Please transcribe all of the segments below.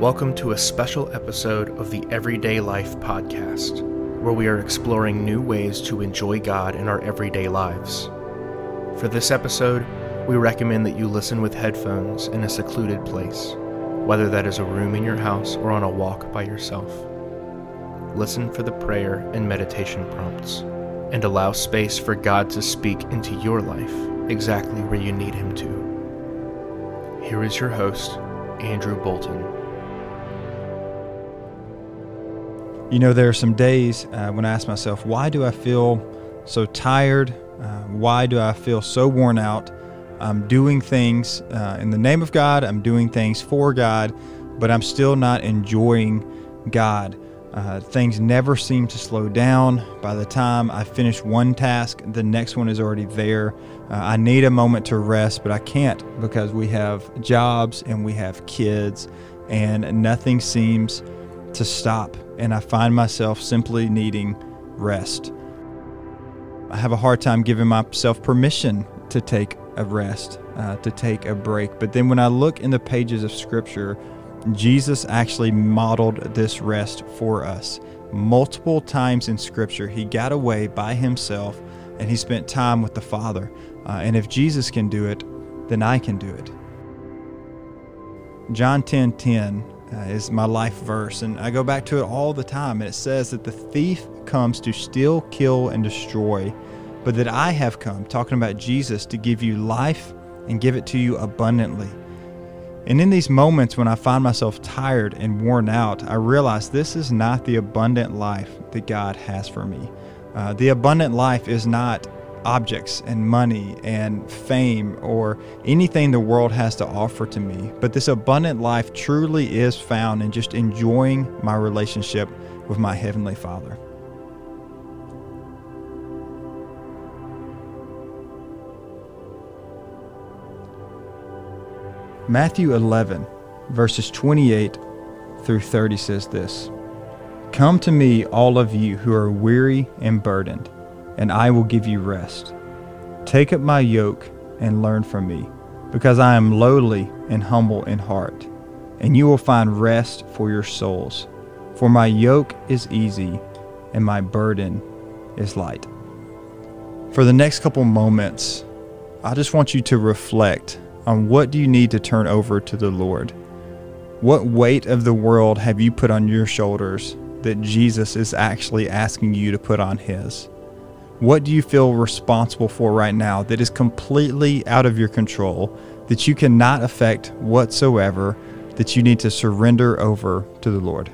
Welcome to a special episode of the Everyday Life podcast, where we are exploring new ways to enjoy God in our everyday lives. For this episode, we recommend that you listen with headphones in a secluded place, whether that is a room in your house or on a walk by yourself. Listen for the prayer and meditation prompts, and allow space for God to speak into your life exactly where you need Him to. Here is your host, Andrew Bolton. You know, there are some days uh, when I ask myself, why do I feel so tired? Uh, why do I feel so worn out? I'm doing things uh, in the name of God, I'm doing things for God, but I'm still not enjoying God. Uh, things never seem to slow down. By the time I finish one task, the next one is already there. Uh, I need a moment to rest, but I can't because we have jobs and we have kids, and nothing seems to stop. And I find myself simply needing rest. I have a hard time giving myself permission to take a rest, uh, to take a break. But then when I look in the pages of Scripture, Jesus actually modeled this rest for us. Multiple times in Scripture, he got away by himself and he spent time with the Father. Uh, and if Jesus can do it, then I can do it. John 10 10 uh, is my life verse, and I go back to it all the time. And it says that the thief comes to steal, kill, and destroy, but that I have come, talking about Jesus, to give you life and give it to you abundantly. And in these moments when I find myself tired and worn out, I realize this is not the abundant life that God has for me. Uh, the abundant life is not objects and money and fame or anything the world has to offer to me, but this abundant life truly is found in just enjoying my relationship with my Heavenly Father. Matthew 11, verses 28 through 30 says this Come to me, all of you who are weary and burdened, and I will give you rest. Take up my yoke and learn from me, because I am lowly and humble in heart, and you will find rest for your souls. For my yoke is easy and my burden is light. For the next couple moments, I just want you to reflect on what do you need to turn over to the Lord? What weight of the world have you put on your shoulders that Jesus is actually asking you to put on His? What do you feel responsible for right now that is completely out of your control, that you cannot affect whatsoever, that you need to surrender over to the Lord?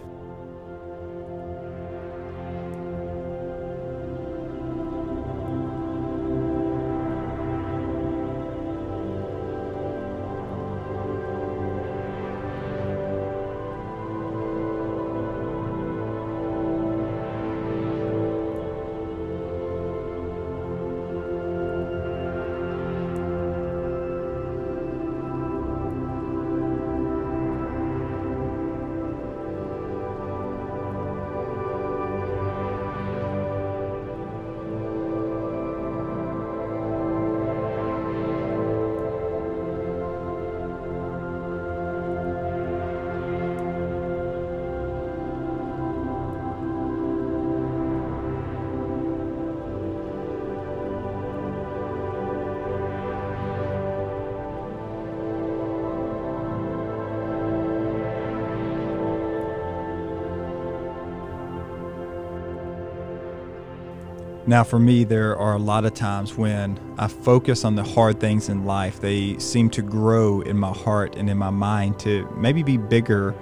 Now, for me, there are a lot of times when I focus on the hard things in life. They seem to grow in my heart and in my mind to maybe be bigger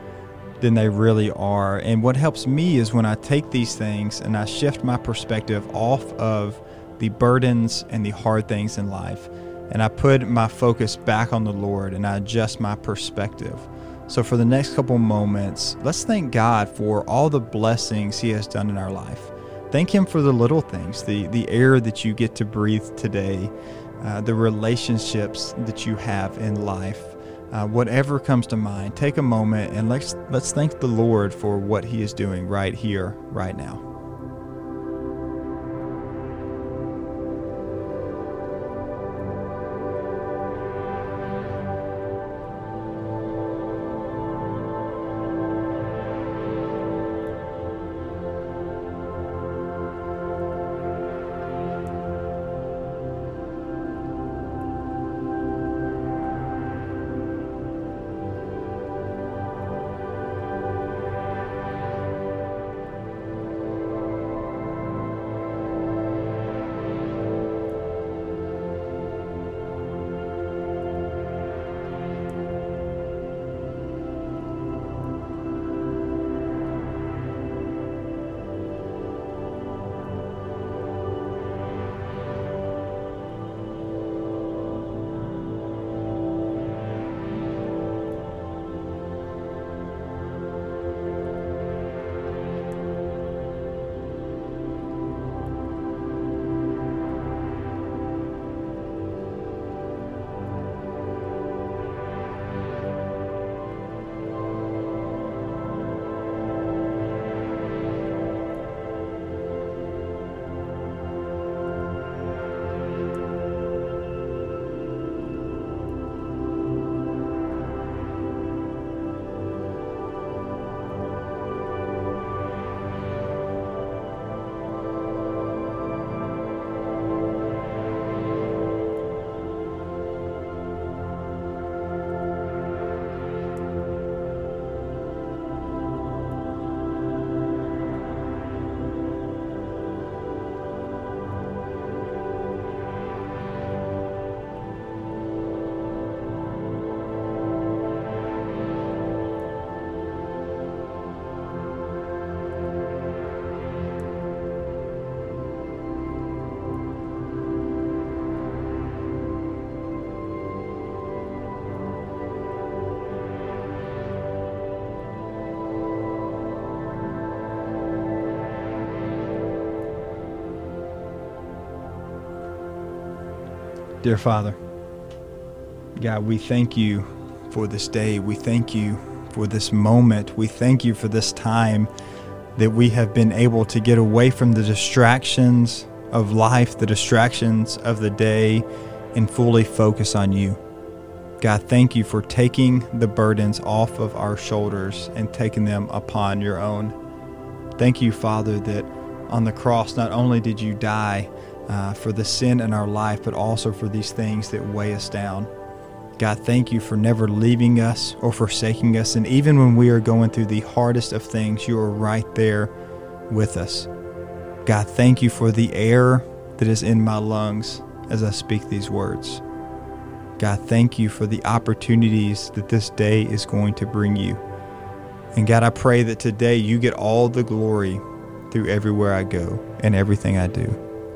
than they really are. And what helps me is when I take these things and I shift my perspective off of the burdens and the hard things in life, and I put my focus back on the Lord and I adjust my perspective. So, for the next couple moments, let's thank God for all the blessings He has done in our life. Thank Him for the little things, the, the air that you get to breathe today, uh, the relationships that you have in life. Uh, whatever comes to mind, take a moment and let's let's thank the Lord for what He is doing right here, right now. Dear Father, God, we thank you for this day. We thank you for this moment. We thank you for this time that we have been able to get away from the distractions of life, the distractions of the day, and fully focus on you. God, thank you for taking the burdens off of our shoulders and taking them upon your own. Thank you, Father, that on the cross, not only did you die uh, for the sin in our life, but also for these things that weigh us down. God, thank you for never leaving us or forsaking us. And even when we are going through the hardest of things, you are right there with us. God, thank you for the air that is in my lungs as I speak these words. God, thank you for the opportunities that this day is going to bring you. And God, I pray that today you get all the glory through everywhere I go and everything I do.